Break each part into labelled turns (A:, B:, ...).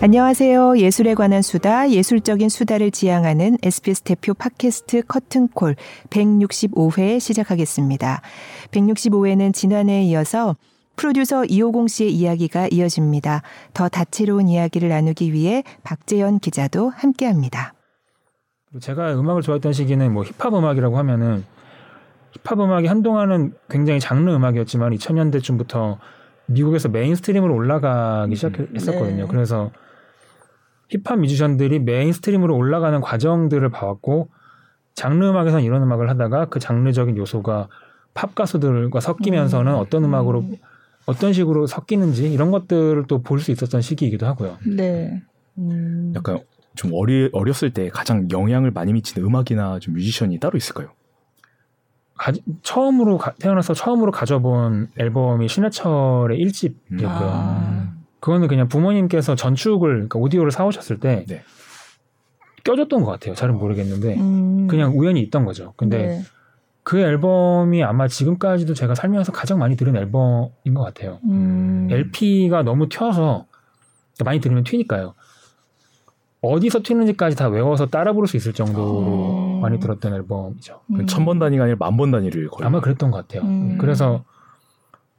A: 안녕하세요. 예술에 관한 수다, 예술적인 수다를 지향하는 SBS 대표 팟캐스트 커튼콜 165회 시작하겠습니다. 165회는 지난해에 이어서 프로듀서 이호공 씨의 이야기가 이어집니다. 더 다채로운 이야기를 나누기 위해 박재현 기자도 함께 합니다.
B: 제가 음악을 좋아했던 시기는 뭐 힙합 음악이라고 하면은 힙합 음악이 한동안은 굉장히 장르 음악이었지만 2000년대쯤부터 미국에서 mainstream으로 올라가기 시작했었거든요. 네. 그래서 힙합 뮤지션들이 mainstream으로 올라가는 과정들을 봐왔고 장르 음악에서는 이런 음악을 하다가 그 장르적인 요소가 팝 가수들과 섞이면서는 음. 어떤 음악으로 어떤 식으로 섞이는지 이런 것들을 또 볼 수 있었던 시기이기도 하고요.
C: 네.
D: 음. 약간 좀 어리, 어렸을 때 가장 영향을 많이 미치는 음악이나 좀 뮤지션이 따로 있을까요?
B: 가, 처음으로 가, 태어나서 처음으로 가져본 앨범이 신해철의 1집이었고요. 아. 그거는 그냥 부모님께서 전축을 그러니까 오디오를 사오셨을 때 네. 껴줬던 것 같아요. 잘은 모르겠는데 음. 그냥 우연히 있던 거죠. 근데 네. 그 앨범이 아마 지금까지도 제가 살면서 가장 많이 들은 앨범인 것 같아요. 음. LP가 너무 튀어서 많이 들으면 튀니까요. 어디서 튀는지까지 다 외워서 따라 부를 수 있을 정도로 어. 많이 들었던 앨범이죠.
D: 음. 천번 단위가 아니라 만 번 단위를
B: 거의 아마 그랬던 것 같아요. 음. 그래서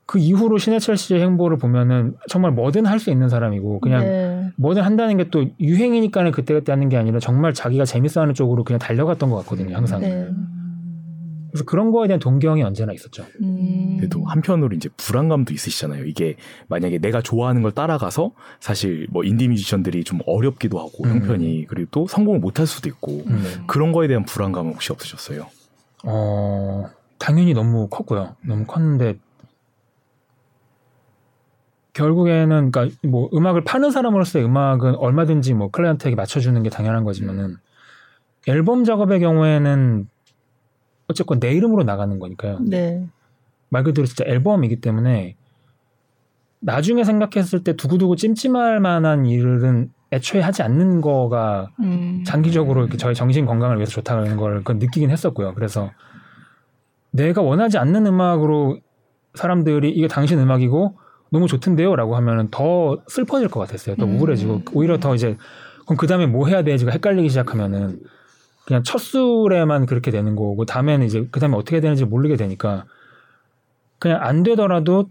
B: 그 이후로 신해철 씨의 행보를 보면은 정말 뭐든 할 수 있는 사람이고 그냥 네. 뭐든 한다는 게 또 유행이니까는 그때그때 하는 게 아니라 정말 자기가 재밌어하는 쪽으로 그냥 달려갔던 것 같거든요 항상. 네. 그래서 그런 거에 대한 동경이 언제나 있었죠.
D: 음. 그래도 한편으로 이제 불안감도 있으시잖아요. 이게 만약에 내가 좋아하는 걸 따라가서 사실 뭐 인디 뮤지션들이 좀 어렵기도 하고 음. 형편이 그리고 또 성공을 못할 수도 있고 음. 그런 거에 대한 불안감은 혹시 없으셨어요?
B: 어 당연히 너무 컸고요. 너무 컸는데 결국에는 그러니까 뭐 음악을 파는 사람으로서의 음악은 얼마든지 뭐 클라이언트에게 맞춰주는 게 당연한 거지만은 앨범 작업의 경우에는 어쨌건 내 이름으로 나가는 거니까요. 네. 말 그대로 진짜 앨범이기 때문에 나중에 생각했을 때 두고두고 찜찜할 만한 일은 애초에 하지 않는 거가 음. 장기적으로 이렇게 저의 정신 건강을 위해서 좋다는 걸 느끼긴 했었고요. 그래서 내가 원하지 않는 음악으로 사람들이 이게 당신 음악이고 너무 좋던데요라고 하면은 더 슬퍼질 것 같았어요. 더 음. 우울해지고 오히려 더 이제 그럼 그 다음에 뭐 해야 되지가 헷갈리기 시작하면은 그냥 첫 술에만 그렇게 되는 거고 다음에는 이제 그 다음에 어떻게 되는지 모르게 되니까 그냥 안 되더라도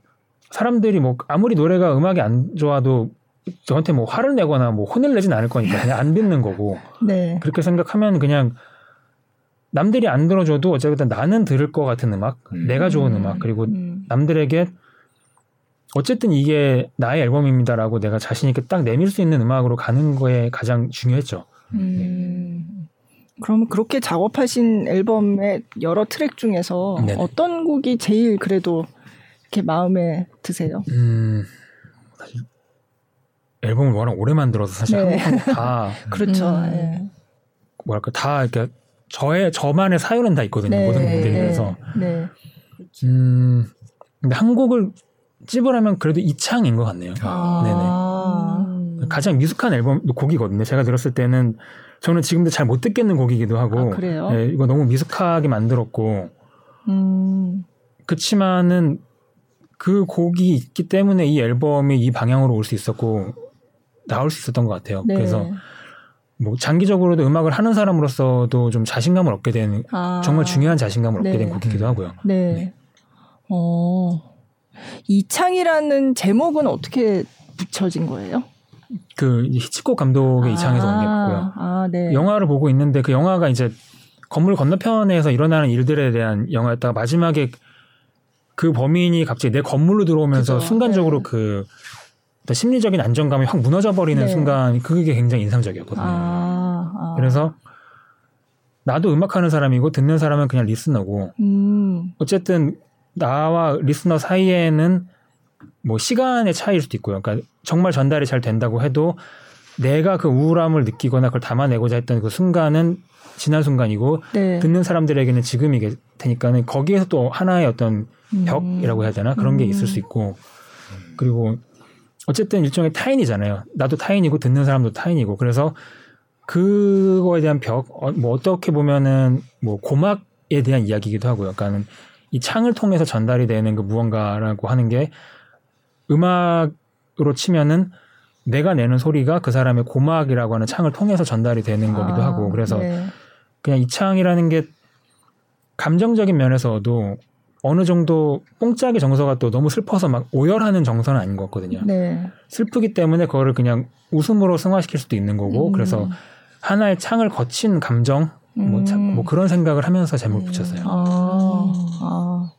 B: 사람들이 뭐 아무리 노래가 음악이 안 좋아도 저한테 뭐 화를 내거나 뭐 혼을 내진 않을 거니까 그냥 안 듣는 거고 네. 그렇게 생각하면 그냥 남들이 안 들어줘도 어쨌든 나는 들을 것 같은 음악, 음. 내가 좋은 음악 그리고 음. 남들에게 어쨌든 이게 나의 앨범입니다라고 내가 자신 있게 딱 내밀 수 있는 음악으로 가는 거에 가장 중요했죠. 음,
C: 네. 그럼 그렇게 작업하신 앨범의 여러 트랙 중에서 네네. 어떤 곡이 제일 그래도 이렇게 마음에 드세요? 음,
B: 사실 앨범을 워낙 오래 만들어서 사실 네. 다
C: 그렇죠. 음, 네.
B: 뭐랄까 다 이렇게 저의 저만의 사연은 다 있거든요. 네. 모든 곡들이 그래서 네. 음 근데 한 곡을 찝으라면 그래도 이창인 것 같네요. 아~ 네네. 가장 미숙한 앨범 곡이거든요. 제가 들었을 때는 저는 지금도 잘 못 듣겠는 곡이기도 하고.
C: 아, 그래요?
B: 네, 이거 너무 미숙하게 만들었고. 음. 그치만은 그 곡이 있기 때문에 이 앨범이 이 방향으로 올 수 있었고 나올 수 있었던 것 같아요. 네. 그래서 뭐 장기적으로도 음악을 하는 사람으로서도 좀 자신감을 얻게 된 아. 정말 중요한 자신감을 얻게 된 네. 곡이기도 하고요.
C: 네. 네. 어. 이창이라는 제목은 어떻게 붙여진 거예요?
B: 그 히치콕 감독의 아, 이창에서 원했고요. 아, 네. 영화를 보고 있는데 그 영화가 이제 건물 건너편에서 일어나는 일들에 대한 영화였다가 마지막에 그 범인이 갑자기 내 건물로 들어오면서 그죠. 순간적으로 네. 그 심리적인 안정감이 확 무너져 버리는 네. 순간 그게 굉장히 인상적이었거든요. 아, 아. 그래서 나도 음악하는 사람이고 듣는 사람은 그냥 리스너고 음. 어쨌든 나와 리스너 사이에는 뭐 시간의 차이일 수도 있고요. 그러니까 정말 전달이 잘 된다고 해도 내가 그 우울함을 느끼거나 그걸 담아내고자 했던 그 순간은 지난 순간이고 네. 듣는 사람들에게는 지금이게 되니까는 거기에서 또 하나의 어떤 벽이라고 해야 되나 그런 게 있을 수 있고 그리고 어쨌든 일종의 타인이잖아요. 나도 타인이고 듣는 사람도 타인이고 그래서 그거에 대한 벽, 어, 뭐 어떻게 보면은 뭐 고막에 대한 이야기이기도 하고요. 그러니까는 이 창을 통해서 전달이 되는 그 무언가라고 하는 게 음악으로 치면은 내가 내는 소리가 그 사람의 고막이라고 하는 창을 통해서 전달이 되는 거기도 아, 하고 그래서 네. 그냥 이 창이라는 게 감정적인 면에서도 어느 정도 뽕짝의 정서가 또 너무 슬퍼서 막 오열하는 정서는 아닌 것 같거든요. 네. 슬프기 때문에 그거를 그냥 웃음으로 승화시킬 수도 있는 거고 음. 그래서 하나의 창을 거친 감정 뭐, 음. 뭐 그런 생각을 하면서 제목을 붙였어요. 아. 아.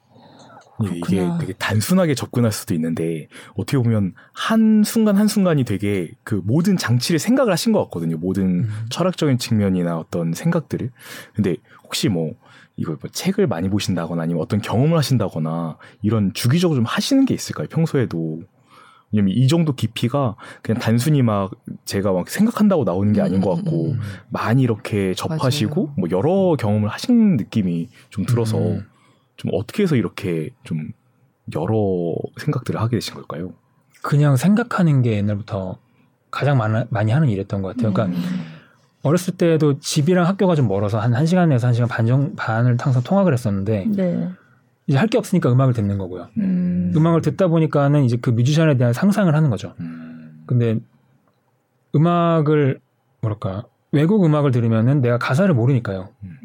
D: 이게 되게 단순하게 접근할 수도 있는데 어떻게 보면 한 순간 한 순간이 되게 그 모든 장치를 생각을 하신 것 같거든요. 모든 음. 철학적인 측면이나 어떤 생각들을. 근데 혹시 뭐 이거 뭐 책을 많이 보신다거나 아니면 어떤 경험을 하신다거나 이런 주기적으로 좀 하시는 게 있을까요? 평소에도. 왜냐면 이 정도 깊이가 그냥 단순히 막 제가 막 생각한다고 나오는 게 아닌 것 같고 음, 음, 음. 많이 이렇게 접하시고 맞아요. 뭐 여러 경험을 하신 느낌이 좀 들어서 음. 좀 어떻게 해서 이렇게 좀 여러 생각들을 하게 되신 걸까요?
B: 그냥 생각하는 게 옛날부터 가장 많, 많이 하는 일이었던 것 같아요. 그러니까 음. 어렸을 때도 집이랑 학교가 좀 멀어서 한 1시간에서 1시간 반 정, 반을 항상 통학을 했었는데 네. 이제 할 게 없으니까 음악을 듣는 거고요. 음. 악을 듣다 보니까는 이제 그 뮤지션에 대한 상상을 하는 거죠. 음. 근데 음악을 뭐랄까 외국 음악을 들으면은 내가 가사를 모르니까요. 음.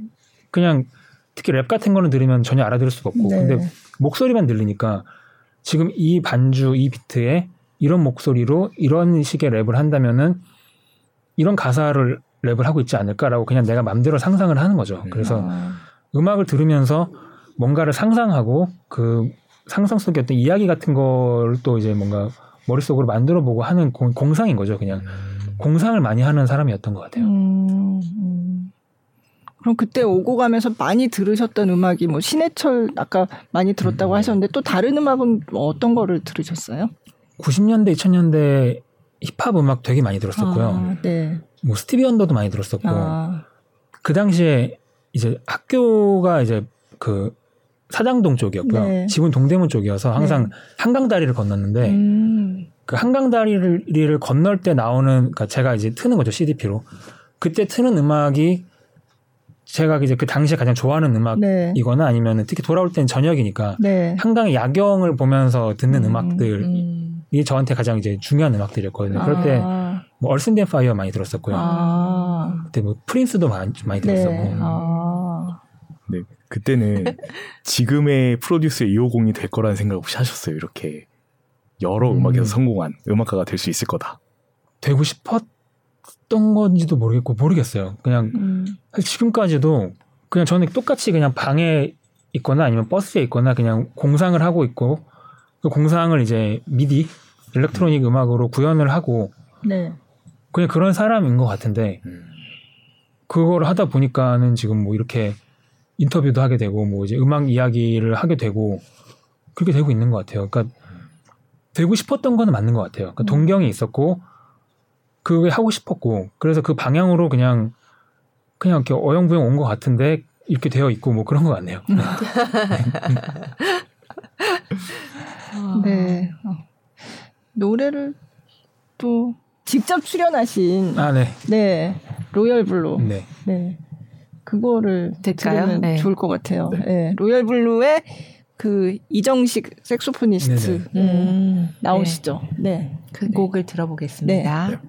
B: 그냥 특히 랩 같은 거는 들으면 전혀 알아들을 수가 없고 네. 근데 목소리만 들리니까 지금 이 반주 이 비트에 이런 목소리로 이런 식의 랩을 한다면은 이런 가사를 랩을 하고 있지 않을까라고 그냥 내가 맘대로 상상을 하는 거죠. 음. 그래서 아. 음악을 들으면서 뭔가를 상상하고 그 상상 속의 어떤 이야기 같은 걸 또 이제 뭔가 머릿속으로 만들어 보고 하는 공, 상인 거죠. 그냥 음. 공상을 많이 하는 사람이었던 것 같아요. 음, 음.
C: 그럼 그때 오고 가면서 많이 들으셨던 음악이 뭐 신해철 아까 많이 들었다고 음. 하셨는데 또 다른 음악은 뭐 어떤 거를 들으셨어요?
B: 90년대, 2000년대 힙합 음악 되게 많이 들었었고요. 아, 네. 뭐 스티비 언더도 많이 들었었고 아. 그 당시에 이제 학교가 이제 그 사장동 쪽이었고요. 네. 집은 동대문 쪽이어서 항상 네. 한강 다리를 건넜는데 음. 그 한강 다리를 건널 때 나오는 그러니까 제가 이제 트는 거죠 CDP로. 그때 트는 음악이 제가 이제 그 당시에 가장 좋아하는 음악이거나 네. 아니면 특히 돌아올 땐 저녁이니까 네. 한강의 야경을 보면서 듣는 음, 악들이 음. 저한테 가장 이제 중요한 음악들이었거든요. 아. 그럴 때 뭐 얼슨덴 파이어 많이 들었었고요. 아. 그때 뭐 프린스도 많이, 많이 네. 들었었고. 아.
D: 네. 그때는 지금의 프로듀스의 250이 될 거라는 생각 혹시 하셨어요? 이렇게 여러 음. 악에서 성공한 음악가가 될 수 있을 거다.
B: 되고 싶었던 건지도 모르겠고 모르겠어요. 그냥 음. 지금까지도 그냥 저는 똑같이 그냥 방에 있거나 아니면 버스에 있거나 그냥 공상을 하고 있고 그 공상을 이제 미디 일렉트로닉 음악으로 구현을 하고 네. 그냥 그런 사람인 것 같은데 음. 그거를 하다 보니까는 지금 뭐 이렇게 인터뷰도 하게 되고 뭐 이제 음악 이야기를 하게 되고 그렇게 되고 있는 것 같아요. 그러니까 되고 싶었던 거는 맞는 것 같아요. 그러니까 동경이 있었고 그게 하고 싶었고 그래서 그 방향으로 그냥 그냥 이렇게 어영부영 온 것 같은데 이렇게 되어 있고 뭐 그런 것 같네요. 네.
C: 네. 어. 노래를 또 직접 출연하신
B: 아, 네.
C: 네. Royal Blue. 네. 네. 그거를 될까요? 들으면 네. 좋을 것 같아요. 네. 네. Royal Blue의 그 이정식 saxophonist 음, 나오시죠. 네.
A: 그 곡을 들어보겠습니다.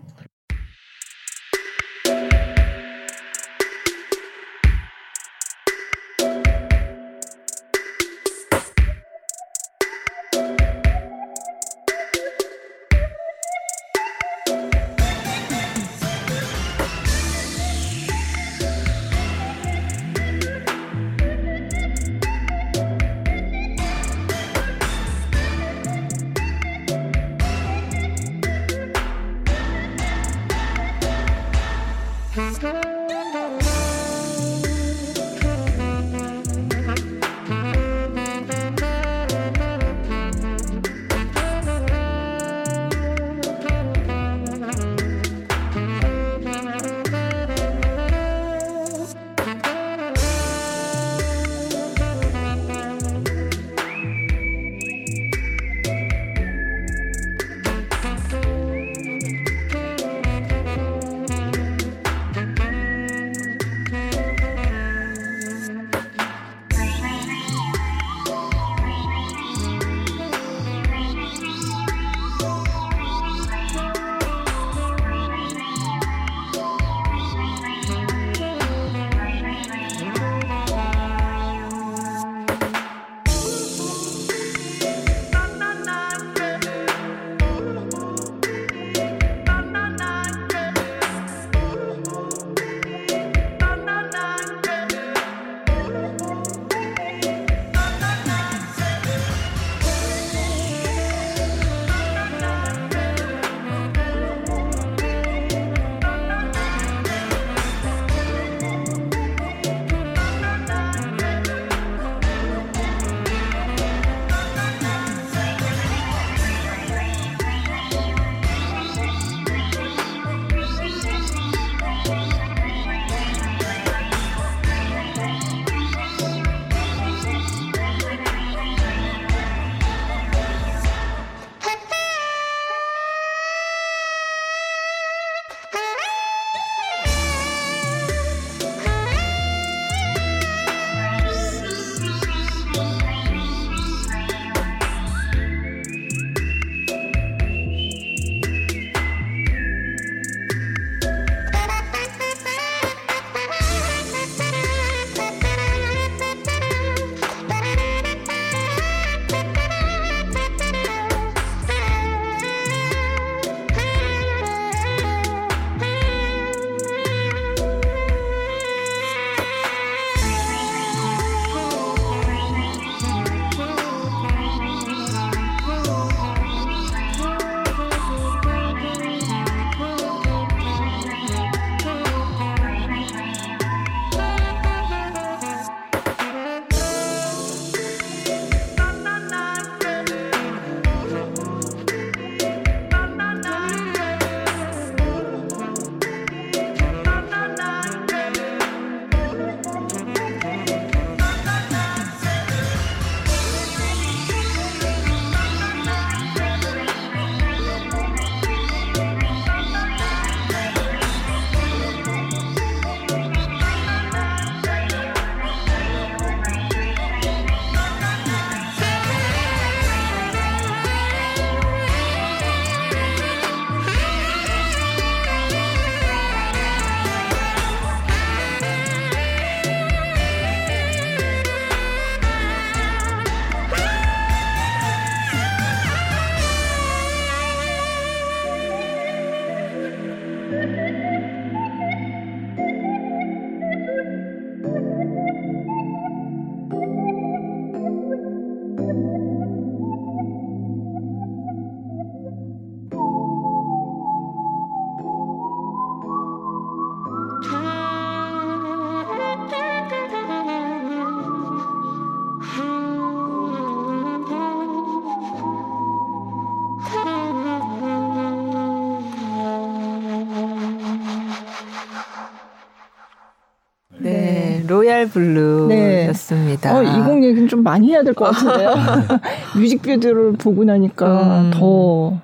A: 로얄 블루였습니다.
C: 네. 어, 이곡 얘기는 좀 많이 해야 될 것 같은데요. 뮤직비디오를 보고 나니까 음. 더 막.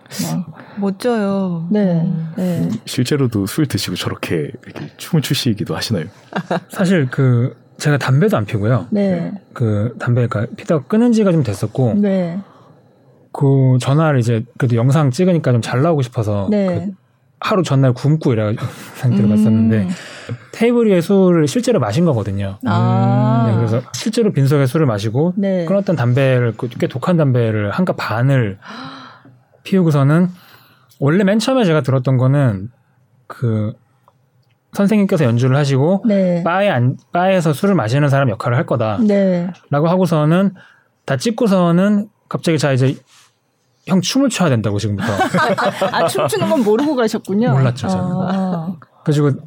A: 멋져요.
C: 네. 네.
D: 실제로도 술 드시고 저렇게 춤을 추시기도 하시나요?
B: 사실 그 제가 담배도 안 피고요. 네. 그 담배 그러니까 피다가 끊은 지가 좀 됐었고. 네. 그 전화를 이제 그래도 영상 찍으니까 좀 잘 나오고 싶어서 네. 그 하루 전날 굶고 이래 상태로 음. 갔었는데 테이블 위에 술을 실제로 마신 거거든요. 아. 네, 그래서 실제로 빈속에 술을 마시고 네. 끊었던 담배를 그꽤 독한 담배를 한갑 반을 피우고서는 원래 맨 처음에 제가 들었던 거는 그 선생님께서 연주를 하시고 네. 바에 안, 바에서 술을 마시는 사람 역할을 할 거다라고 네. 하고서는 다 찍고서는 갑자기 자 이제 형 춤을 춰야 된다고 지금부터.
C: 아 춤추는 건 모르고 가셨군요.
B: 몰랐죠 저는. 아. 그래가지고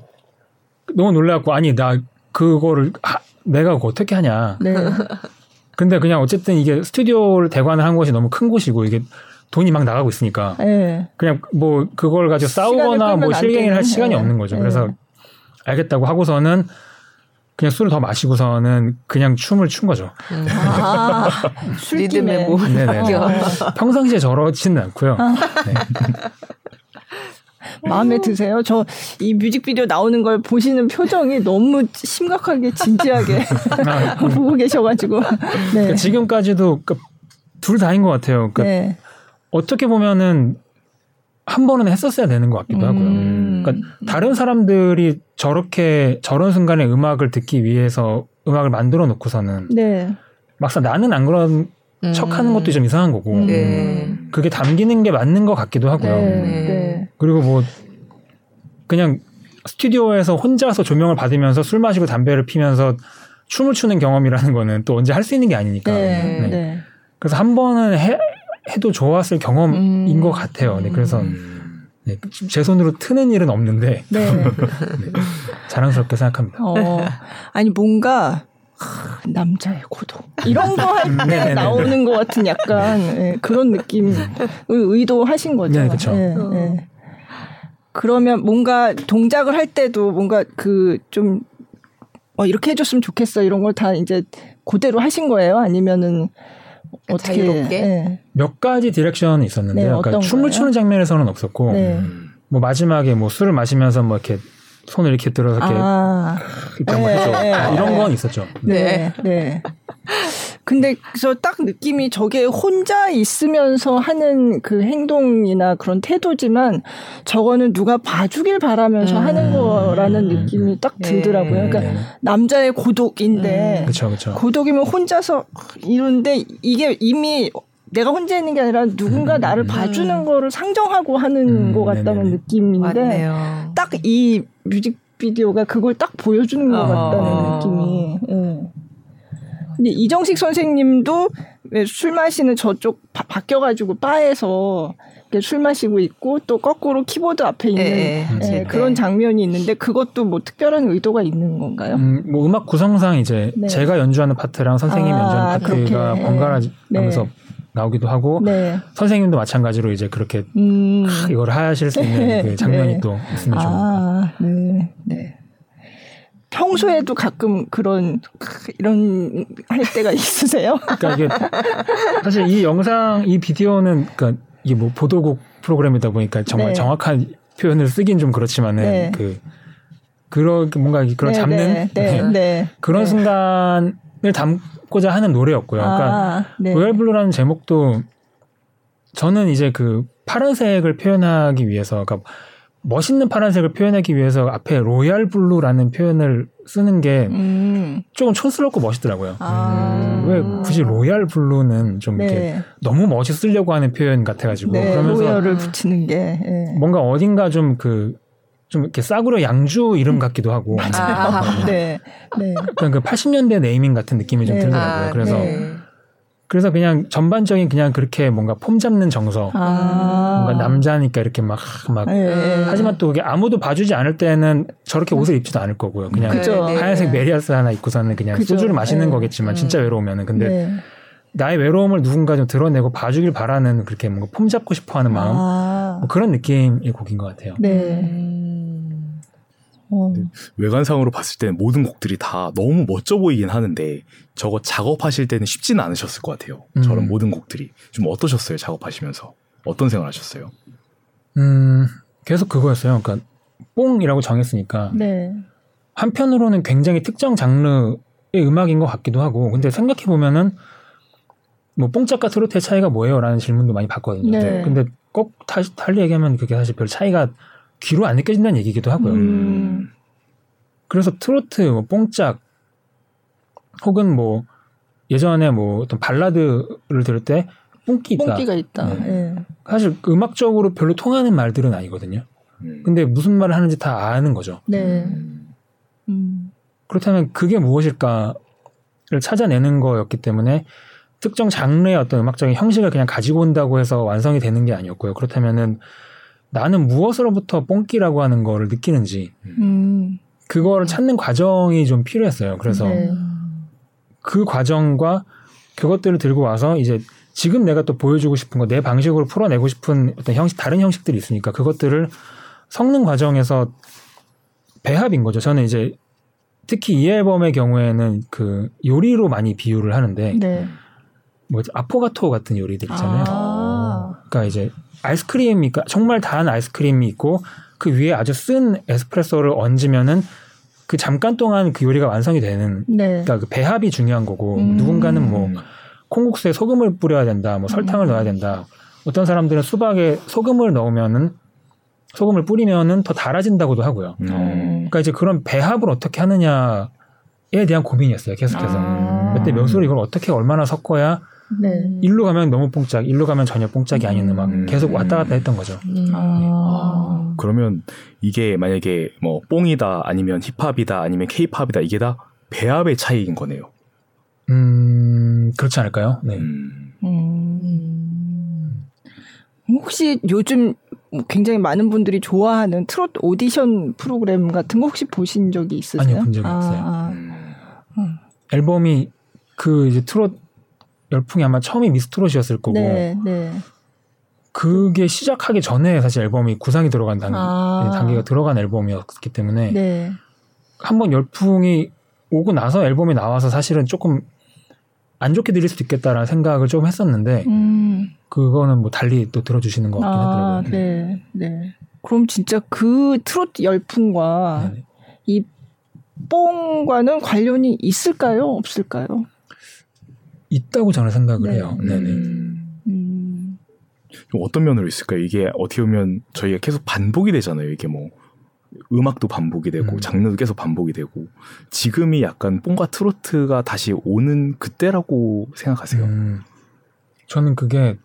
B: 너무 놀라갖고 아니 나 그거를 하, 내가 그거 어떻게 하냐. 네. 근데 그냥 어쨌든 이게 스튜디오를 대관을 한 곳이 너무 큰 곳이고 이게 돈이 막 나가고 있으니까 네. 그냥 뭐 그걸 가지고 싸우거나 뭐 실갱이를 할 시간이 네. 없는 거죠. 그래서 네. 알겠다고 하고서는 그냥 술을 더 마시고서는 그냥 춤을 춘 거죠.
A: 음. 아, 리듬에 뭐
B: 평상시에 저러지는 않고요. 아. 네.
C: 마음에 드세요? 저 이 뮤직비디오 나오는 걸 보시는 표정이 너무 심각하게 진지하게 아, 보고 계셔가지고 네.
B: 그러니까 지금까지도 그러니까 둘 다인 것 같아요. 그러니까 네. 어떻게 보면은 한 번은 했었어야 되는 것 같기도 하고요. 음. 그러니까 다른 사람들이 저렇게 저런 순간에 음악을 듣기 위해서 음악을 만들어 놓고서는 네. 막상 나는 안 그런 음. 척하는 것도 좀 이상한 거고 네. 그게 담기는 게 맞는 것 같기도 하고요. 네. 네. 그리고 뭐 그냥 스튜디오에서 혼자서 조명을 받으면서 술 마시고 담배를 피면서 춤을 추는 경험이라는 거는 또 언제 할 수 있는 게 아니니까. 네. 네. 그래서 한 번은 해, 해도 좋았을 경험인 음. 것 같아요. 네, 그래서 음. 네, 제 손으로 트는 일은 없는데 네. 네, 자랑스럽게 생각합니다. 어,
C: 아니 뭔가 남자의 고독 이런 거 할때 음, 나오는 것 같은 약간 네, 그런 느낌 의도하신 거죠.
B: 네, 그렇죠. 네, 네.
C: 그러면 뭔가 동작을 할 때도 뭔가 그좀 어, 이렇게 해줬으면 좋겠어 이런 걸 다 이제 그대로 하신 거예요? 아니면은
A: 그 어떻게 자유롭게 네.
B: 몇 가지 direction이 있었는데요. 네, 그러니까 춤을 추는 장면에서는 없었고 네. 뭐 마지막에 뭐 술을 마시면서 뭐 이렇게 손을 이렇게 들어서 이렇게 아. 한번 해줘 네. 이런 건 있었죠.
C: 네. 네. 근데 그래서 딱 느낌이 저게 혼자 있으면서 하는 그 행동이나 그런 태도지만 저거는 누가 봐주길 바라면서 음. 하는 거라는 느낌이 딱 네. 들더라고요. 그러니까 네. 남자의 고독인데
B: 음. 그쵸, 그쵸.
C: 고독이면 혼자서 이런데 이게 이미 내가 혼자 있는 게 아니라 누군가 음. 나를 봐주는 거를 상정하고 하는 음. 것 같다는 네네. 느낌인데 딱 이 뮤직비디오가 그걸 딱 보여주는 것 같다는 어. 느낌이. 예. 근데 이정식 선생님도 술 마시는 저쪽 바, 바뀌어가지고 바에서 술 마시고 있고 또 거꾸로 키보드 앞에 있는 네, 네, 그런 장면이 있는데 그것도 뭐 특별한 의도가 있는 건가요?
B: 음, 뭐 음악 구성상 이제 네. 제가 연주하는 파트랑 선생님이 아, 연주하는 파트가 번갈아가면서 네. 나오기도 하고 네. 선생님도 마찬가지로 이제 그렇게 음. 이걸 하실 수 있는 그 장면이 또 있으면 좋을 아, 네. 네.
C: 평소에도 가끔 그런 이런 할 때가 있으세요?
B: 그러니까 이게 사실 이 영상 이 비디오는 그러니까 이게 뭐 보도국 프로그램이다 보니까 정말 네. 정확한 표현을 쓰긴 좀 그렇지만은 네. 그 그런 뭔가 그런 네, 잡는 네, 네, 네. 그런 순간을 담고자 하는 노래였고요. 그러니까 아, royal blue라는 제목도 저는 이제 그 파란색을 표현하기 위해서 그러니까 멋있는 파란색을 표현하기 위해서 앞에 royal blue라는 표현을 쓰는 게 음. 조금 촌스럽고 멋있더라고요. 아. 음. 왜 굳이 royal blue는 좀 네. 이렇게 너무 멋있으려고 하는 표현 같아가지고
C: 네, 그러면서 royal을 붙이는 게 네.
B: 뭔가 어딘가 좀 그좀 이렇게 싸구려 양주 이름 같기도 하고
C: 맞아요. 아, 네. 네.
B: 그 80년대 네이밍 같은 느낌이 좀 네. 들더라고요. 아, 그래서 네. 그래서 그냥 전반적인 그냥 그렇게 뭔가 폼 잡는 정서. 아. 뭔가 남자니까 이렇게 막, 막. 네. 하지만 또 그게 아무도 봐주지 않을 때는 저렇게 옷을 입지도 않을 거고요. 그냥 그죠. 하얀색 메리아스 하나 입고서는 그냥 그죠. 소주를 마시는 네. 거겠지만 진짜 음. 외로우면은. 근데 네. 나의 외로움을 누군가 좀 드러내고 봐주길 바라는 그렇게 뭔가 폼 잡고 싶어 하는 마음. 아. 뭐 그런 느낌의 곡인 것 같아요. 네. 음.
D: 어. 외관상으로 봤을 때는 모든 곡들이 다 너무 멋져 보이긴 하는데 저거 작업하실 때는 쉽지는 않으셨을 것 같아요. 음. 저런 모든 곡들이 좀 어떠셨어요? 작업하시면서 어떤 생각하셨어요?
B: 음 계속 그거였어요. 그러니까 뽕이라고 정했으니까 네. 한편으로는 굉장히 특정 장르의 음악인 것 같기도 하고 근데 생각해 보면은 뭐 뽕짝과 트로트의 차이가 뭐예요?라는 질문도 많이 받거든요. 네. 근데 꼭 다시 달리 얘기하면 그게 사실 별 차이가 귀로 안 느껴진다는 얘기기도 하고요. 음. 그래서 트로트, 뭐 뽕짝 혹은 뭐 예전에 뭐 어떤 발라드를 들을 때 뽕기 있다.
C: 뽕기가 있다. 네. 네.
B: 사실 음악적으로 별로 통하는 말들은 아니거든요. 음. 근데 무슨 말을 하는지 다 아는 거죠. 네. 음. 그렇다면 그게 무엇일까를 찾아내는 거였기 때문에 특정 장르의 어떤 음악적인 형식을 그냥 가지고 온다고 해서 완성이 되는 게 아니었고요. 그렇다면은 나는 무엇으로부터 뽕기라고 하는 거를 느끼는지 음. 그거를 찾는 과정이 좀 필요했어요. 그래서 네. 그 과정과 그것들을 들고 와서 이제 지금 내가 또 보여주고 싶은 거 내 방식으로 풀어내고 싶은 어떤 형식 다른 형식들이 있으니까 그것들을 섞는 과정에서 배합인 거죠. 저는 이제 특히 이 앨범의 경우에는 그 요리로 많이 비유를 하는데 네. 뭐 아포가토 같은 요리들 있잖아요. 아. 그러니까 이제 아이스크림이 그러니까 정말 단 아이스크림이 있고 그 위에 아주 쓴 에스프레소를 얹으면은 그 잠깐 동안 그 요리가 완성이 되는 네. 그러니까 그 배합이 중요한 거고 음. 누군가는 뭐 콩국수에 소금을 뿌려야 된다, 뭐 설탕을 음. 넣어야 된다. 어떤 사람들은 수박에 소금을 넣으면은 소금을 뿌리면은 더 달아진다고도 하고요. 음. 그러니까 이제 그런 배합을 어떻게 하느냐에 대한 고민이었어요. 계속해서 아. 그때 명수를 이걸 어떻게 얼마나 섞어야 네. 일로 가면 너무 뽕짝, 일로 가면 전혀 뽕짝이 아닌 음악 음. 계속 왔다 갔다 했던 거죠. 음.
D: 아. 그러면 이게 만약에 뭐 뽕이다 아니면 힙합이다 아니면 케이팝이다 이게 다 배합의 차이인 거네요.
B: 음 그렇지 않을까요? 네.
C: 음. 음. 혹시 요즘 굉장히 많은 분들이 좋아하는 트롯 오디션 프로그램 같은 거 혹시 보신 적이 있으세요?
B: 아니요, 본 적이 아, 없어요. 아. 음. 앨범이 그 이제 트롯 열풍이 아마 처음이 미스트롯이었을 거고 네, 네. 그게 시작하기 전에 사실 앨범이 구상이 들어간 단계, 아. 단계가 들어간 앨범이었기 때문에 네. 한번 열풍이 오고 나서 앨범이 나와서 사실은 조금 안 좋게 들릴 수도 있겠다라는 생각을 좀 했었는데 음. 그거는 뭐 달리 또 들어주시는 것 같긴 아, 하더라고요.
C: 네, 네. 그럼 진짜 그 트로트 열풍과 네네. 이 뽕과는 관련이 있을까요? 없을까요?
B: 있다고 저는 생각을 네. 해요. 네네. 음.
D: 음. 어떤 면으로 있을까요? 이게 어떻게 보면 저희가 계속 반복이 되잖아요. 이게 뭐 음악도 반복이 되고 음. 장르도 계속 반복이 되고 지금이 약간 뽕과 트로트가 다시 오는 그때라고 생각하세요? 음.
B: 저는 그게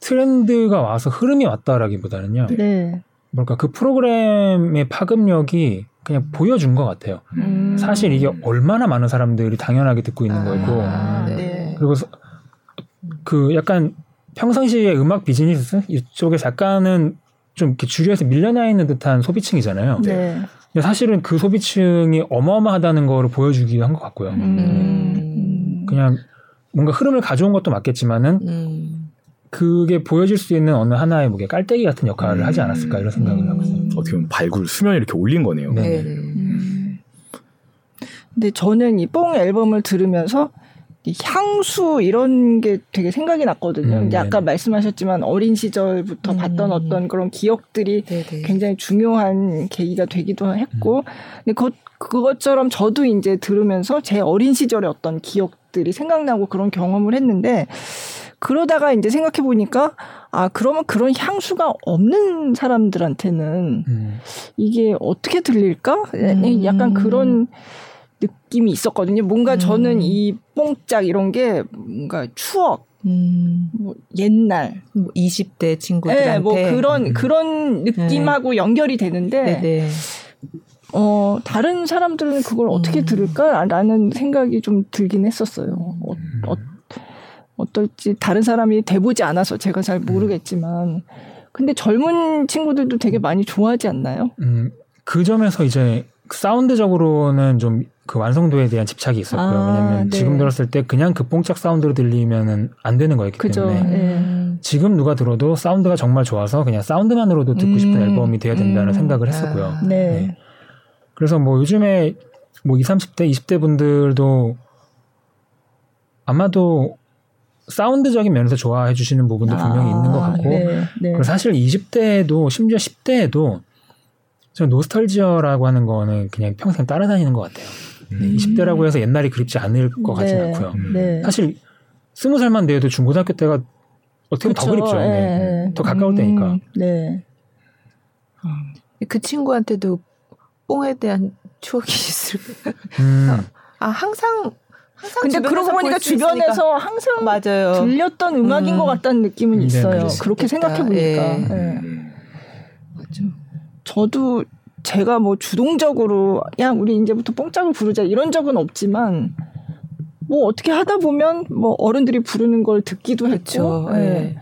B: 트렌드가 와서 흐름이 왔다라기보다는요. 네. 뭘까 그 프로그램의 파급력이 그냥 보여준 것 같아요. 음. 사실 이게 얼마나 많은 사람들이 당연하게 듣고 있는 아, 거고 네. 그리고 그 약간 평상시에 음악 비즈니스 이쪽에 약간은 좀 이렇게 주류에서 밀려나 있는 듯한 소비층이잖아요. 네. 근데 사실은 그 소비층이 어마어마하다는 거를 보여주기도 한 것 같고요. 음. 그냥 뭔가 흐름을 가져온 것도 맞겠지만은 음. 그게 보여질 수 있는 어느 하나의 뭐 깔때기 같은 역할을 음. 하지 않았을까 이런 생각을 하고 있어요.
D: 어떻게 보면 발굴 수면 이렇게 올린 거네요. 네. 네. 음.
C: 근데 저는 이 뽕 앨범을 들으면서 향수 이런 게 되게 생각이 났거든요. 음, 이제 아까 말씀하셨지만 어린 시절부터 음, 봤던 어떤 그런 기억들이 네네. 굉장히 중요한 계기가 되기도 했고, 음. 근데 그, 그것처럼 저도 이제 들으면서 제 어린 시절의 어떤 기억들이 생각나고 그런 경험을 했는데, 그러다가 이제 생각해 보니까 아 그러면 그런 향수가 없는 사람들한테는 음. 이게 어떻게 들릴까? 음. 약간 그런 느낌이 있었거든요. 뭔가 음. 저는 이 뽕짝 이런 게 뭔가 추억, 음. 뭐 옛날,
A: 뭐 20대 친구들한테 네,
C: 뭐 그런 음. 그런 느낌하고 네. 연결이 되는데. 네네. 어, 다른 사람들은 그걸 어떻게 음. 들을까라는 생각이 좀 들긴 했었어요. 어, 어, 어떨지 다른 사람이 돼보지 않아서 제가 잘 모르겠지만 근데 젊은 친구들도 되게 많이 좋아하지 않나요? 음,
B: 그 점에서 이제 사운드적으로는 좀 그 완성도에 대한 집착이 있었고요. 아, 왜냐면 네. 지금 들었을 때 그냥 그 뽕짝 사운드로 들리면은 안 되는 거였기 그죠. 때문에. 네. 음. 지금 누가 들어도 사운드가 정말 좋아서 그냥 사운드만으로도 듣고 싶은 음. 앨범이 돼야 된다는 음. 생각을 했었고요. 아. 네. 네. 그래서 뭐 요즘에 뭐 20, 30대, 20대 분들도 아마도 사운드적인 면에서 좋아해 주시는 부분도 아, 분명히 있는 것 같고 네, 네. 그리고 사실 20대에도 심지어 10대에도 저 노스털지어라고 하는 거는 그냥 평생 따라다니는 것 같아요. 음. 20대라고 해서 옛날이 그립지 않을 것 같진 네, 않고요. 네. 사실 스무 살만 돼도 중고등학교 때가 어떻게 보면 더 그립죠. 네. 네. 더 가까울 음, 때니까. 네.
A: 그 친구한테도 뽕에 대한 추억이 있을. 음. 아 항상
C: 근데 그러고 보니까 주변에서 항상 맞아요. 들렸던 음악인 음. 것 같다는 느낌은 네, 있어요. 그렇게 생각해 보니까. 예. 네. 맞아. 저도 제가 뭐 주동적으로 야 우리 이제부터 뽕짝을 부르자 이런 적은 없지만 뭐 어떻게 하다 보면 뭐 어른들이 부르는 걸 듣기도 했죠. 네.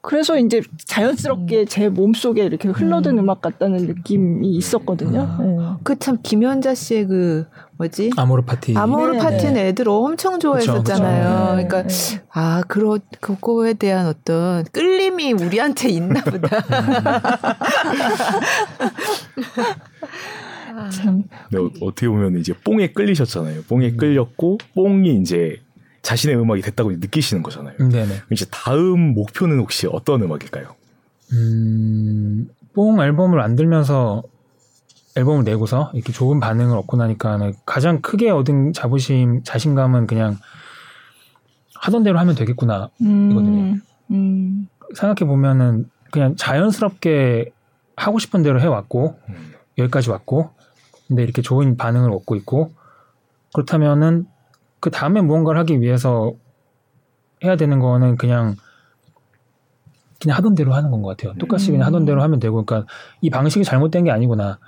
C: 그래서 이제 자연스럽게 음. 제 몸속에 이렇게 흘러든 음. 악 같다는 느낌이 있었거든요. 아.
A: 네. 그참 김연자 씨의 그 뭐지?
B: 아모르 파티.
A: 아모르 네, 파티는 네. 애들 엄청 좋아했었잖아요. 그쵸, 그쵸. 그러니까 네. 아 그러 그거에 대한 어떤 끌림이 우리한테 있나 보다.
D: 참. 네, 어떻게 보면 이제 뽕에 끌리셨잖아요. 뽕에 음. 끌렸고 뽕이 이제 자신의 음악이 됐다고 느끼시는 거잖아요. 네네. 이제 다음 목표는 혹시 어떤 음악일까요?
B: 음, 뽕 앨범을 만들면서 앨범을 내고서 이렇게 좋은 반응을 얻고 나니까 가장 크게 얻은 자부심, 자신감은 그냥 하던 대로 하면 되겠구나 음, 이거든요. 음. 생각해 보면은 그냥 자연스럽게 하고 싶은 대로 해왔고 음. 여기까지 왔고 근데 이렇게 좋은 반응을 얻고 있고 그렇다면은 그 다음에 무언가를 하기 위해서 해야 되는 거는 그냥 그냥 하던 대로 하는 건 것 같아요. 똑같이 그냥 하던 대로 하면 되고, 그러니까 이 방식이 잘못된 게 아니구나.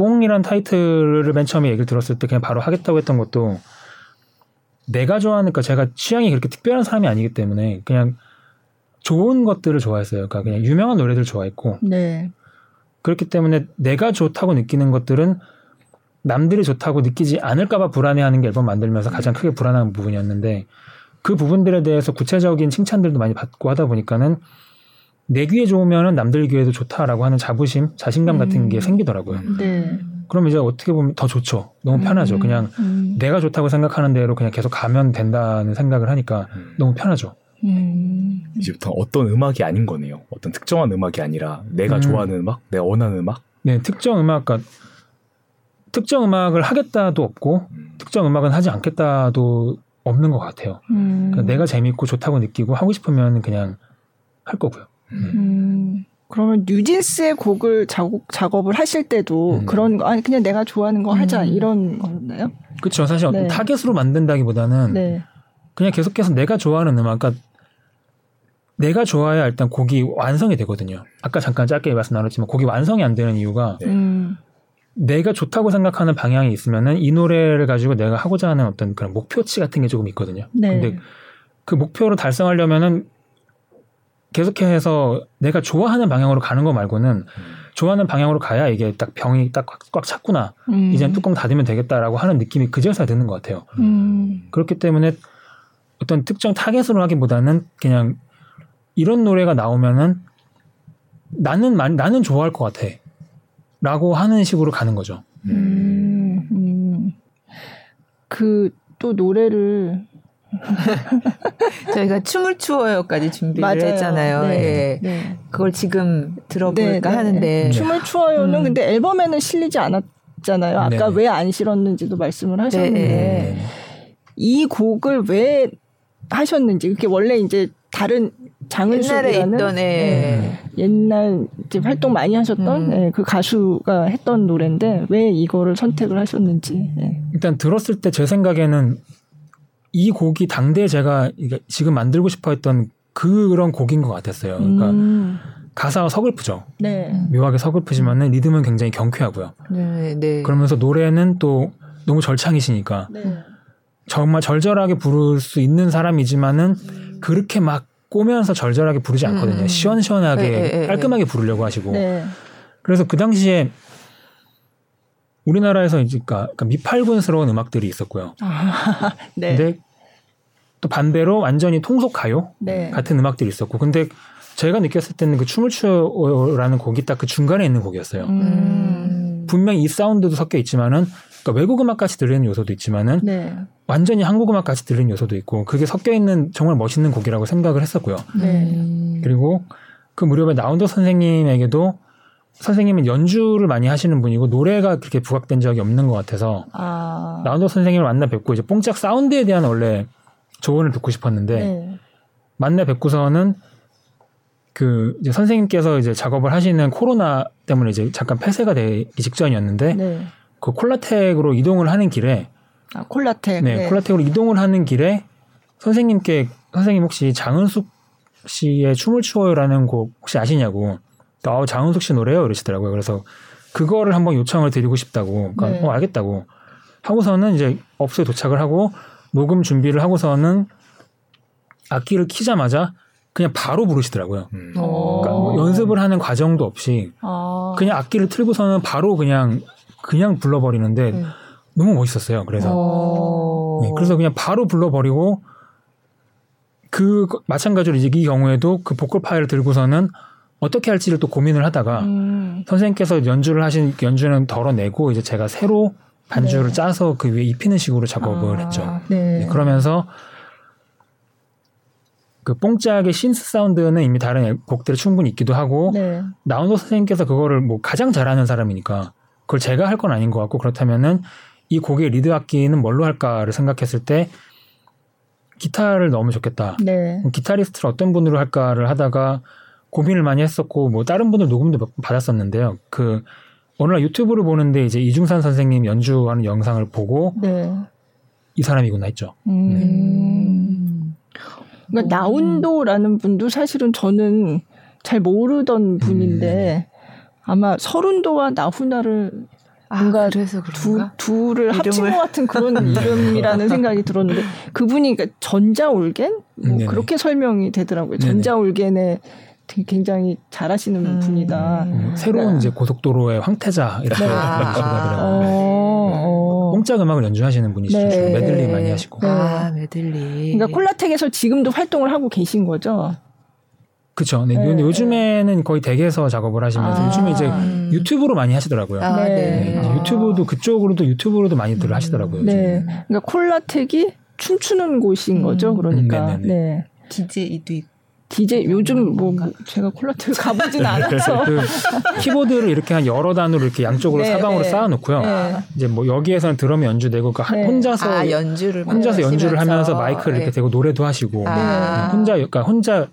B: 뽕이란 타이틀을 맨 처음에 얘기를 들었을 때 그냥 바로 하겠다고 했던 것도 내가 좋아하는, 그러니까 제가 취향이 그렇게 특별한 사람이 아니기 때문에 그냥 좋은 것들을 좋아했어요. 그러니까 그냥 유명한 노래들 좋아했고. 네. 그렇기 때문에 내가 좋다고 느끼는 것들은 남들이 좋다고 느끼지 않을까봐 불안해하는 게 앨범 만들면서 가장 크게 불안한 부분이었는데 그 부분들에 대해서 구체적인 칭찬들도 많이 받고 하다 보니까는 내 귀에 좋으면은 남들 귀에도 좋다라고 하는 자부심, 자신감 같은 게 음. 생기더라고요. 네. 그럼 이제 어떻게 보면 더 좋죠. 너무 편하죠. 음. 그냥 음. 내가 좋다고 생각하는 대로 그냥 계속 가면 된다는 생각을 하니까 음. 너무 편하죠.
D: 음. 이제부터 어떤 음악이 아닌 거네요. 어떤 특정한 음악이 아니라 내가 음. 좋아하는 음악, 내가 원하는 음악.
B: 네, 특정 음악, 그러니까 특정 음악을 하겠다도 없고 음. 특정 음악은 하지 않겠다도 없는 것 같아요. 음. 그러니까 내가 재밌고 좋다고 느끼고 하고 싶으면 그냥 할 거고요. 음.
C: 음. 그러면 뉴진스의 곡을 작업, 작업을 하실 때도 음. 그런 거 아니 그냥 내가 좋아하는 거 하자 음. 이런 거였나요?
B: 그렇죠. 사실 네. 타겟으로 만든다기보다는 네. 그냥 계속해서 내가 좋아하는 음악, 그러니까 내가 좋아야 일단 곡이 완성이 되거든요. 아까 잠깐 짧게 말씀 나눴지만 곡이 완성이 안 되는 이유가 네. 내가 좋다고 생각하는 방향이 있으면은 이 노래를 가지고 내가 하고자 하는 어떤 그런 목표치 같은 게 조금 있거든요. 네. 근데 그 목표를 달성하려면은 계속해서 내가 좋아하는 방향으로 가는 거 말고는 좋아하는 방향으로 가야 이게 딱 병이 딱 꽉 찼구나. 음. 이제 뚜껑 닫으면 되겠다라고 하는 느낌이 그제서야 드는 것 같아요. 음. 그렇기 때문에 어떤 특정 타겟으로 하기보다는 그냥 이런 노래가 나오면은 나는 나는 좋아할 것 같아. 라고 하는 식으로 가는 거죠. 음, 음.
C: 그또 노래를
A: 저희가 춤을 추어요까지 준비를 맞아요. 했잖아요. 네. 예. 네. 그걸 지금 들어볼까 네, 네. 하는데
C: 네. 춤을 추어요는 음. 근데 앨범에는 실리지 않았잖아요. 아까 네. 왜안 실었는지도 말씀을 하셨는데 이 곡을 왜 하셨는지 그게 원래 이제 다른 장은숙이라는 있던, 예. 네, 옛날 이제 활동 많이 하셨던 음. 네, 그 가수가 했던 노래인데 왜 이거를 선택을 하셨는지. 네.
B: 일단 들었을 때 제 생각에는 이 곡이 당대 제가 지금 만들고 싶어 했던 그런 곡인 것 같았어요. 그러니까 음. 가사가 서글프죠. 네. 묘하게 서글프지만은 리듬은 굉장히 경쾌하고요. 네, 네. 그러면서 노래는 또 너무 절창이시니까 네. 정말 절절하게 부를 수 있는 사람이지만은 음. 그렇게 막 꼬면서 절절하게 부르지 않거든요. 음. 시원시원하게 네, 네, 네, 깔끔하게 부르려고 하시고. 네. 그래서 그 당시에 우리나라에서 이제 그러니까, 그러니까 미팔군스러운 음악들이 있었고요. 아, 네. 근데 또 반대로 완전히 통속 가요 네. 같은 음악들이 있었고 근데 저희가 느꼈을 때는 그 춤을 추어라는 곡이 딱 그 중간에 있는 곡이었어요. 음. 분명히 이 사운드도 섞여 있지만은 그러니까 외국 음악 같이 들리는 요소도 있지만은 네. 완전히 한국 음악 같이 들리는 요소도 있고 그게 섞여 있는 정말 멋있는 곡이라고 생각을 했었고요. 네. 그리고 그 무렵에 나운더 선생님에게도 선생님은 연주를 많이 하시는 분이고 노래가 그렇게 부각된 적이 없는 것 같아서 아. 나운더 선생님을 만나 뵙고 이제 뽕짝 사운드에 대한 원래 조언을 듣고 싶었는데 네. 만나 뵙고서는 그 이제 선생님께서 이제 작업을 하시는 코로나 때문에 이제 잠깐 폐쇄가 되기 직전이었는데 네. 그 콜라텍으로 이동을 하는 길에
C: 아, 콜라텍
B: 네, 네, 콜라텍으로 이동을 하는 길에 선생님께 선생님 혹시 장은숙 씨의 춤을 추어요라는 곡 혹시 아시냐고 아, 장은숙 씨 노래요 이러시더라고요. 그래서 그거를 한번 요청을 드리고 싶다고 그러니까 네. 어 알겠다고 하고서는 이제 업소에 도착을 하고 녹음 준비를 하고서는 악기를 키자마자 그냥 바로 부르시더라고요. 음. 그러니까 뭐 연습을 하는 과정도 없이 아. 그냥 악기를 틀고서는 바로 그냥 그냥 불러버리는데 네. 너무 멋있었어요. 그래서 네, 그래서 그냥 바로 불러버리고 그 마찬가지로 이제 이 경우에도 그 보컬 파일을 들고서는 어떻게 할지를 또 고민을 하다가 음. 선생님께서 연주를 하신 연주는 덜어내고 이제 제가 새로 반주를 네. 짜서 그 위에 입히는 식으로 작업을 아. 했죠. 네. 네, 그러면서 그 뽕짝의 신스 사운드는 이미 다른 곡들에 충분히 있기도 하고 네. 나운도 선생님께서 그거를 뭐 가장 잘하는 사람이니까 그걸 제가 할 건 아닌 것 같고 그렇다면은 이 곡의 리드 악기는 뭘로 할까를 생각했을 때 기타를 넣으면 좋겠다. 네. 기타리스트를 어떤 분으로 할까를 하다가 고민을 많이 했었고 뭐 다른 분들 녹음도 받았었는데요. 그 어느 날 유튜브를 보는데 이제 이중산 선생님 연주하는 영상을 보고 네. 이 사람이구나 했죠. 음.
C: 네. 그러니까 나운도라는 분도 사실은 저는 잘 모르던 분인데 음. 아마 서른도와 나훈아를 아, 뭔가 그래서 두, 둘을 합친 것 같은 그런 이름이라는 생각이 들었는데 그분이 그러니까 전자올겐 뭐 그렇게 설명이 되더라고요. 전자올겐의 되게 굉장히 잘하시는 음. 분이다.
B: 음. 새로운 네. 이제 고속도로의 황태자 이렇게 말하더라고요. 어, 어. 뽕짝 음악을 연주하시는 분이시죠. 네. 메들리 많이 하시고.
A: 네. 아 메들리.
C: 그러니까 콜라텍에서 지금도 활동을 하고 계신 거죠.
B: 그렇죠. 네. 네. 요즘에는 거의 댁에서 작업을 하시면서 아. 요즘에 이제 유튜브로 많이 하시더라고요. 아, 네. 네. 아. 유튜브도 그쪽으로도 유튜브로도 많이들 하시더라고요. 네.
C: 그러니까 콜라텍이 춤추는 곳인 거죠. 음. 그러니까. 음, 네.
A: DJ도 있고.
C: DJ 요즘 뭐 제가 콜라텍 가보진 않아서 그
B: 키보드를 이렇게 한 여러 단으로 이렇게 양쪽으로 네, 사방으로 네. 쌓아놓고요. 네. 이제 뭐 여기에서는 드럼 연주 되고 그 네. 혼자서 아, 연주를 혼자서 연주를 하면서 마이크를 이렇게 네. 대고 노래도 하시고 아. 혼자 그러니까 혼자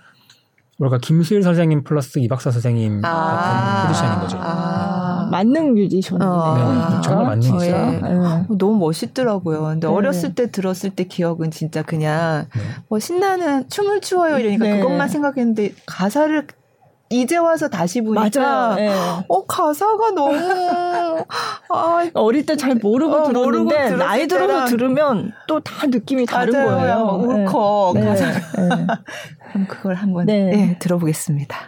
B: 뭐랄까 김수일 선생님 플러스 이박사 선생님 아~ 같은 포지션인 거죠.
C: 아~ 만능 뮤지션이네요.
B: 어. 네, 정말 만능이죠. 네. 네.
A: 너무 멋있더라고요. 근데 네. 어렸을 때 들었을 때 기억은 진짜 그냥 네. 뭐 신나는 춤을 추어요 이러니까 네. 그것만 생각했는데 가사를 이제 와서 다시 보니까 네. 어 가사가 너무
C: 아, 어릴 때 잘 모르고 어, 들었는데 모르고 나이 들어서 들으면 또 다 느낌이 다른 거예요.
A: 울컥 네. 가사. 네. 그럼 그걸 한번 네. 네, 들어보겠습니다.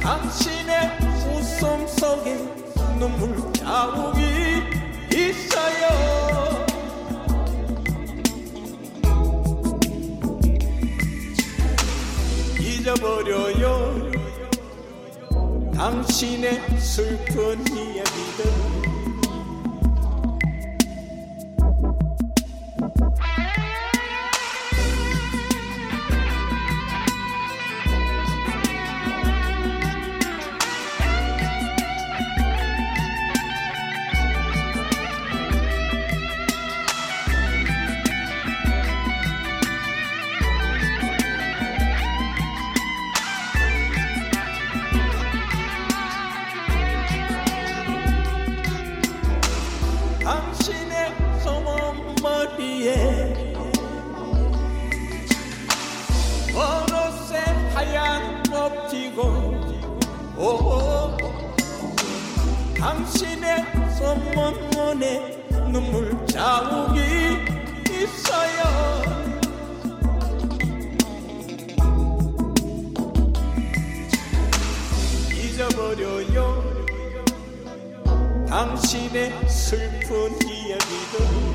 E: 당신의 웃음 속에 눈물 자국이 있어요. 잊어버려요. 당신의 슬픈 이야기들. 어느새 하얀 꽃지고 오오. 당신의 손목문에 눈물 자욱이 있어요. 잊어버려요.
A: 당신의 슬픈 이야기들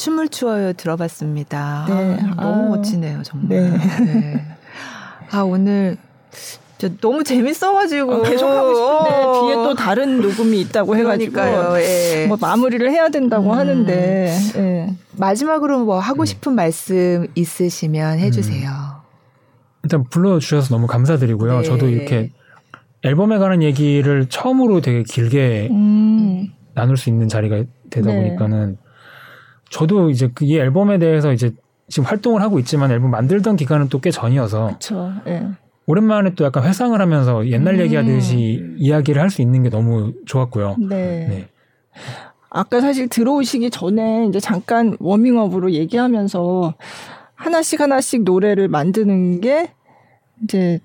A: 춤을 추어요 들어봤습니다. 네. 아, 너무 아, 멋지네요, 정말. 네. 네. 아, 오늘 너무 재밌어가지고
C: 어, 계속 하고 싶은데 어. 뒤에 또 다른 녹음이 있다고 해가지고 예. 뭐 마무리를 해야 된다고 음. 하는데 예.
A: 마지막으로 뭐 하고 음. 싶은 음. 말씀 있으시면 해주세요. 음.
B: 일단 불러주셔서 너무 감사드리고요. 네. 저도 이렇게 앨범에 관한 얘기를 처음으로 되게 길게 음. 나눌 수 있는 자리가 되다 네. 보니까는 저도 이제 그 이 앨범에 대해서 이제 지금 활동을 하고 있지만 앨범 만들던 기간은 또 꽤 전이어서
C: 그쵸. 네.
B: 오랜만에 또 약간 회상을 하면서 옛날 음. 얘기하듯이 이야기를 할 수 있는 게 너무 좋았고요.
C: 네. 네. 아까 사실 들어오시기 전에 이제 잠깐 워밍업으로 얘기하면서 하나씩 하나씩 노래를 만드는 게 이제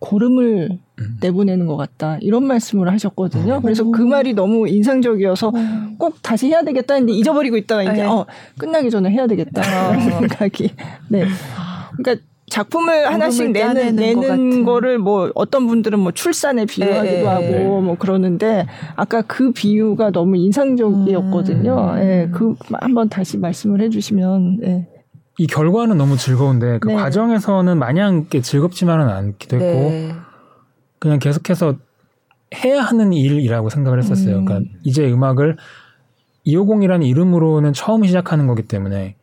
C: 고름을 음. 내보내는 것 같다 이런 말씀을 하셨거든요. 음. 그래서 그 말이 너무 인상적이어서 음. 꼭 다시 해야 되겠다 했는데 잊어버리고 있다가 이제 네. 어 끝나기 전에 해야 되겠다 아. 생각이 네. 그러니까 작품을 하나씩 내는 내는 거를 뭐 어떤 분들은 뭐 출산에 비유하기도 네. 하고 네. 뭐 그러는데 아까 그 비유가 너무 인상적이었거든요. 음. 예, 그 한번 다시 말씀을 해주시면. 예.
B: 이 결과는 너무 즐거운데 그 네. 과정에서는 마냥 즐겁지만은 않기도 했고 네. 그냥 계속해서 해야 하는 일이라고 생각을 했었어요. 음. 그러니까 이제 음악을 250이라는 이름으로는 처음 시작하는 거기 때문에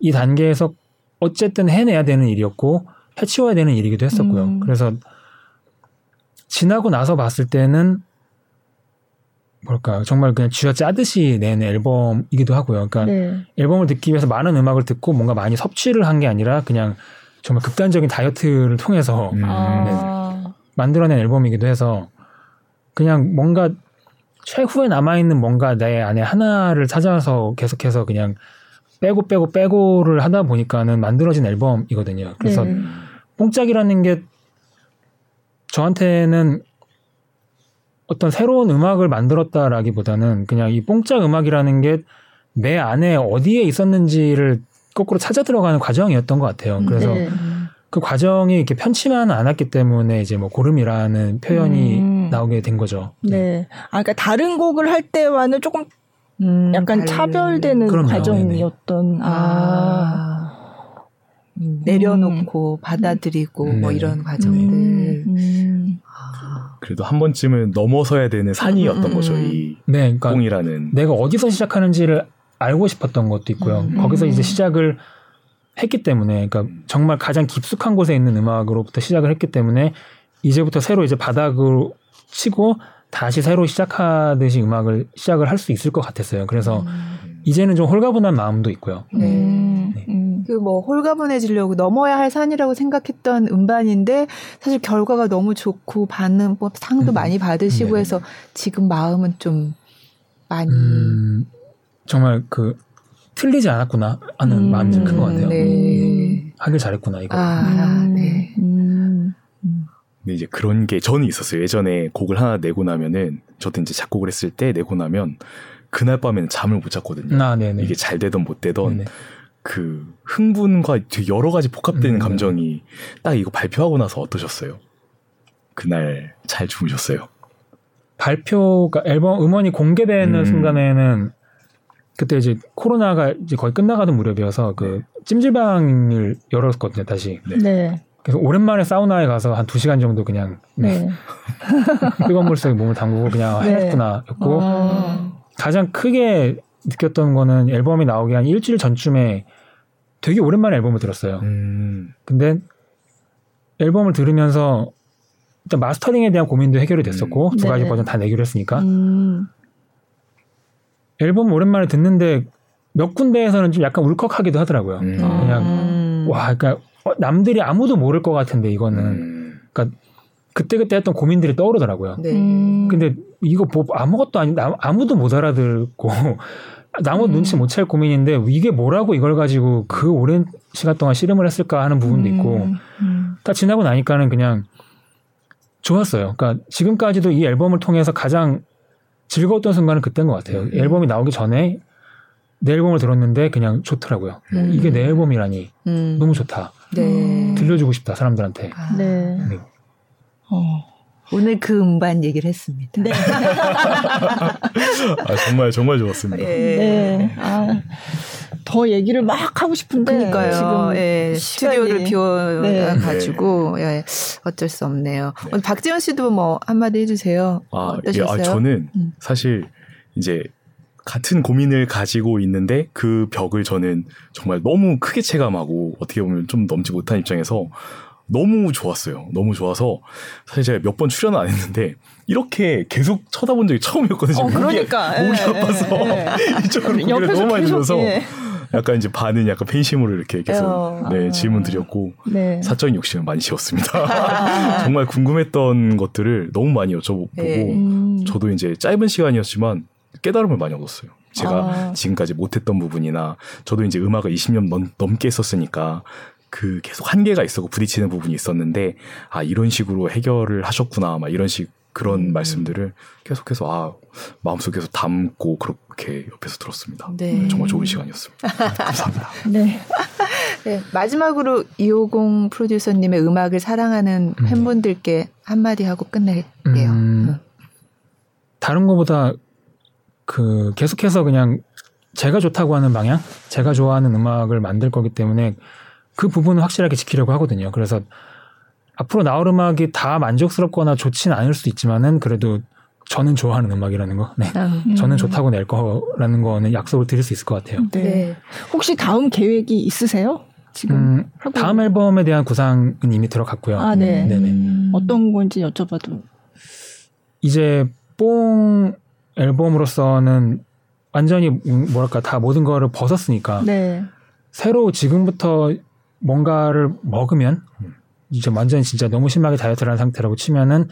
B: 이 단계에서 어쨌든 해내야 되는 일이었고 해치워야 되는 일이기도 했었고요. 음. 그래서 지나고 나서 봤을 때는 뭘까 정말 그냥 쥐어 짜듯이 낸 앨범이기도 하고요. 그러니까 네. 앨범을 듣기 위해서 많은 음악을 듣고 뭔가 많이 섭취를 한 게 아니라 그냥 정말 극단적인 다이어트를 통해서 음. 네, 만들어낸 앨범이기도 해서 그냥 뭔가 최후에 남아 있는 뭔가 내 안에 하나를 찾아서 계속해서 그냥 빼고 빼고 빼고를 하다 보니까는 만들어진 앨범이거든요. 그래서 네. 뽕짝이라는 게 저한테는 어떤 새로운 음악을 만들었다라기보다는 그냥 이 뽕짝 음악이라는 게 내 안에 어디에 있었는지를 거꾸로 찾아 들어가는 과정이었던 것 같아요. 그래서 네. 그 과정이 이렇게 편치만 않았기 때문에 이제 뭐 고름이라는 표현이 음. 나오게 된 거죠.
C: 네. 아, 그러니까 다른 곡을 할 때와는 조금 음, 약간 달... 차별되는 그럼요. 과정이었던 네네. 아.
A: 음. 내려놓고 음. 받아들이고 뭐 네. 이런 과정들. 음.
D: 음. 아. 그래도 한 번쯤은 넘어서야 되는 산이었던 거죠. 이 네, 그러니까 공이라는.
B: 내가 어디서 시작하는지를 알고 싶었던 것도 있고요. 거기서 이제 시작을 했기 때문에, 그러니까 정말 가장 깊숙한 곳에 있는 음악으로부터 시작을 했기 때문에 이제부터 새로 이제 바닥으로 치고 다시 새로 시작하듯이 음악을 시작을 할 수 있을 것 같았어요. 그래서 음. 이제는 좀 홀가분한 마음도 있고요. 네.
A: 음. 네. 음. 그뭐 홀가분해지려고 넘어야 할 산이라고 생각했던 음반인데 사실 결과가 너무 좋고 반응, 뭐 상도 음. 많이 받으시고 네. 해서 지금 마음은 좀 많이 음,
B: 정말 그 틀리지 않았구나 하는 음. 마음이 좀 큰 것 같아요. 네. 하길 잘했구나 이거. 아, 네.
D: 근데 이제 그런 게 저는 있었어요. 예전에 곡을 하나 내고 나면은 저도 이제 작곡을 했을 때 내고 나면 그날 밤에는 잠을 못 잤거든요. 아, 이게 잘 되던 못 되던 네네. 그 흥분과 여러 가지 복합되는 음, 감정이 딱 이거 발표하고 나서 어떠셨어요? 그날 잘 주무셨어요?
B: 발표가 앨범 음원이 공개되는 음. 순간에는 그때 이제 코로나가 이제 거의 끝나가던 무렵이어서 그 네. 찜질방을 열었거든요 다시. 네. 네. 그래서 오랜만에 사우나에 가서 한 두 시간 정도 그냥 네. 뜨거운 물 속에 몸을 담그고 그냥 네. 해냈구나였고 어. 가장 크게 느꼈던 거는 앨범이 나오기 한 일주일 전쯤에 되게 오랜만에 앨범을 들었어요. 음. 근데 앨범을 들으면서 일단 마스터링에 대한 고민도 해결이 됐었고 음. 두 가지 네. 버전 다 내기로 했으니까 음. 앨범 오랜만에 듣는데 몇 군데에서는 좀 약간 울컥하기도 하더라고요. 음. 그냥 음. 와, 그러니까 어, 남들이 아무도 모를 것 같은데 이거는 음. 그러니까 그때 그때 했던 고민들이 떠오르더라고요. 네. 음. 근데 이거 뭐 아무것도 아니 아무도 못 알아듣고 아무 음. 눈치 못 챌 고민인데 이게 뭐라고 이걸 가지고 그 오랜 시간 동안 씨름을 했을까 하는 부분도 있고 음. 음. 다 지나고 나니까는 그냥 좋았어요. 그러니까 지금까지도 이 앨범을 통해서 가장 즐거웠던 순간은 그때인 것 같아요. 음. 앨범이 나오기 전에 내 앨범을 들었는데 그냥 좋더라고요. 음. 이게 내 앨범이라니 너무 좋다. 네. 들려주고 싶다 사람들한테.
C: 아. 네. 네. 어.
A: 오늘 그 음반 얘기를 했습니다. 네. 아,
D: 정말 정말 좋았습니다. 예. 네. 아,
C: 더 얘기를 막 하고 싶은데
A: 그러니까요. 지금 예, 스튜디오를 비워가지고 네. 예, 어쩔 수 없네요. 네. 오늘 박지원 씨도 뭐 한마디 해주세요. 아, 어떠셨어요?
D: 예, 아, 저는 음. 사실 이제 같은 고민을 가지고 있는데 그 벽을 저는 정말 너무 크게 체감하고 어떻게 보면 좀 넘지 못한 입장에서 너무 좋았어요. 너무 좋아서 사실 제가 몇 번 출연을 안 했는데 이렇게 계속 쳐다본 적이 처음이었거든요.
C: 어, 그러니까
D: 목이, 목이 예, 아파서 예, 이쪽으로 고개를 너무 많이 들어서 예. 약간 이제 반은 약간 팬심으로 이렇게 계속 어, 네, 질문 드렸고 네. 사적인 욕심을 많이 지웠습니다. 정말 궁금했던 것들을 너무 많이 여쭤보고 네. 음. 저도 이제 짧은 시간이었지만 깨달음을 많이 얻었어요. 제가 아. 지금까지 못했던 부분이나 저도 이제 음악을 20년 넘, 넘게 했었으니까 그 계속 한계가 있었고 부딪히는 부분이 있었는데 아 이런 식으로 해결을 하셨구나 막 이런 식 그런 음. 말씀들을 계속해서 아 마음속에서 담고 그렇게 옆에서 들었습니다. 네. 정말 좋은 시간이었습니다. 감사합니다. 네.
A: 네. 마지막으로 이호공 프로듀서님의 음악을 사랑하는 음. 팬분들께 한마디 하고 끝낼게요. 음.
B: 다른 것보다 그 계속해서 그냥 제가 좋다고 하는 방향, 제가 좋아하는 음악을 만들 거기 때문에 그 부분은 확실하게 지키려고 하거든요. 그래서 앞으로 나올 음악이 다 만족스럽거나 좋지는 않을 수도 있지만은 그래도 저는 좋아하는 음악이라는 거, 네. 음. 저는 좋다고 낼 거라는 거는 약속을 드릴 수 있을 것 같아요. 네. 네.
C: 혹시 다음 계획이 있으세요? 지금 음,
B: 다음 앨범에 대한 구상은 이미 들어갔고요.
C: 아, 네. 네네. 음. 어떤 건지 여쭤봐도
B: 이제 뽕 앨범으로서는 완전히 뭐랄까 다 모든 거를 벗었으니까 네. 새로 지금부터 뭔가를 먹으면 이제 완전 진짜 너무 심하게 다이어트를 한 상태라고 치면은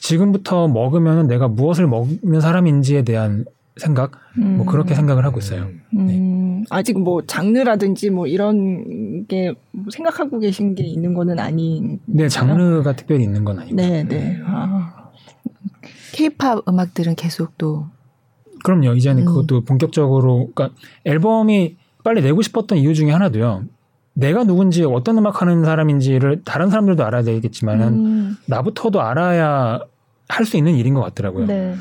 B: 지금부터 먹으면은 내가 무엇을 먹는 사람인지에 대한 생각 음. 뭐 그렇게 생각을 하고 있어요. 음. 네.
C: 아직 뭐 장르라든지 뭐 이런 게 생각하고 계신 게 있는 거는 아닌.
B: 네, 장르가 특별히 있는 건 아니고.
C: 네, 네. 아.
A: 케이팝 음악들은 계속 또
B: 그럼요. 이제는 음. 그것도 본격적으로 그러니까 앨범이 빨리 내고 싶었던 이유 중에 하나도요. 내가 누군지 어떤 음악 하는 사람인지를 다른 사람들도 알아야 되겠지만은 음. 나부터도 알아야 할 수 있는 일인 것 같더라고요. 네.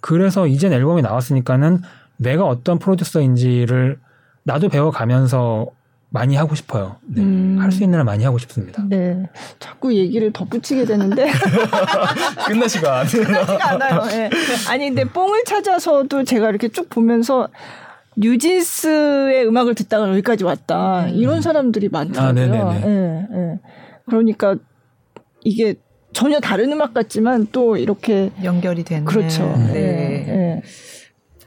B: 그래서 이젠 앨범이 나왔으니까는 내가 어떤 프로듀서인지를 나도 배워가면서 많이 하고 싶어요. 네. 음. 할수 있는 한 많이 하고 싶습니다.
C: 네. 자꾸 얘기를 덧붙이게 되는데.
D: 끝나시가
C: 않아요. 네. 아니, 근데 뽕을 찾아서도 제가 이렇게 쭉 보면서 뉴진스의 음악을 듣다가 여기까지 왔다. 이런 사람들이 많더라고요. 아, 네네네. 네, 네. 그러니까 이게 전혀 다른 음악 같지만 또 이렇게
A: 연결이 되는.
C: 그렇죠. 네. 네.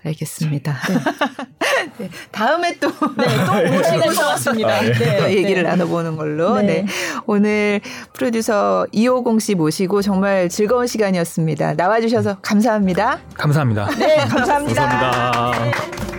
A: 알겠습니다. 네. 네. 다음에 또,
C: 네, 또 모시고 싶습니다. 아, 네.
A: 네. 또 얘기를 네. 나눠보는 걸로. 네. 네. 오늘 프로듀서 이호공 씨 모시고 정말 즐거운 시간이었습니다. 나와주셔서 감사합니다.
B: 감사합니다.
C: 네, 감사합니다.
D: 감사합니다.